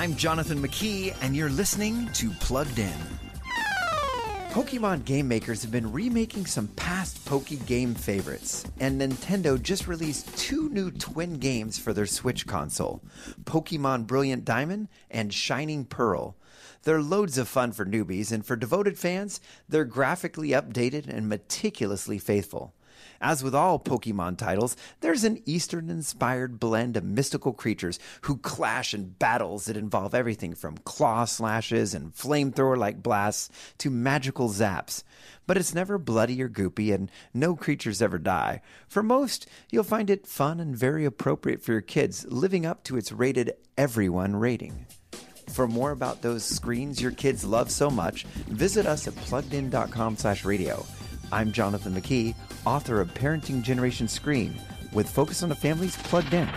I'm Jonathan McKee, and you're listening to Plugged In. Pokemon game makers have been remaking some past Poke game favorites, and Nintendo just released two new twin games for their Switch console Pokemon Brilliant Diamond and Shining Pearl. They're loads of fun for newbies, and for devoted fans, they're graphically updated and meticulously faithful. As with all Pokemon titles, there's an Eastern inspired blend of mystical creatures who clash in battles that involve everything from claw slashes and flamethrower like blasts to magical zaps. But it's never bloody or goopy, and no creatures ever die. For most, you'll find it fun and very appropriate for your kids, living up to its rated everyone rating. For more about those screens your kids love so much, visit us at pluggedin.com slash radio. I'm Jonathan McKee, author of Parenting Generation Screen, with Focus on the Families Plugged In.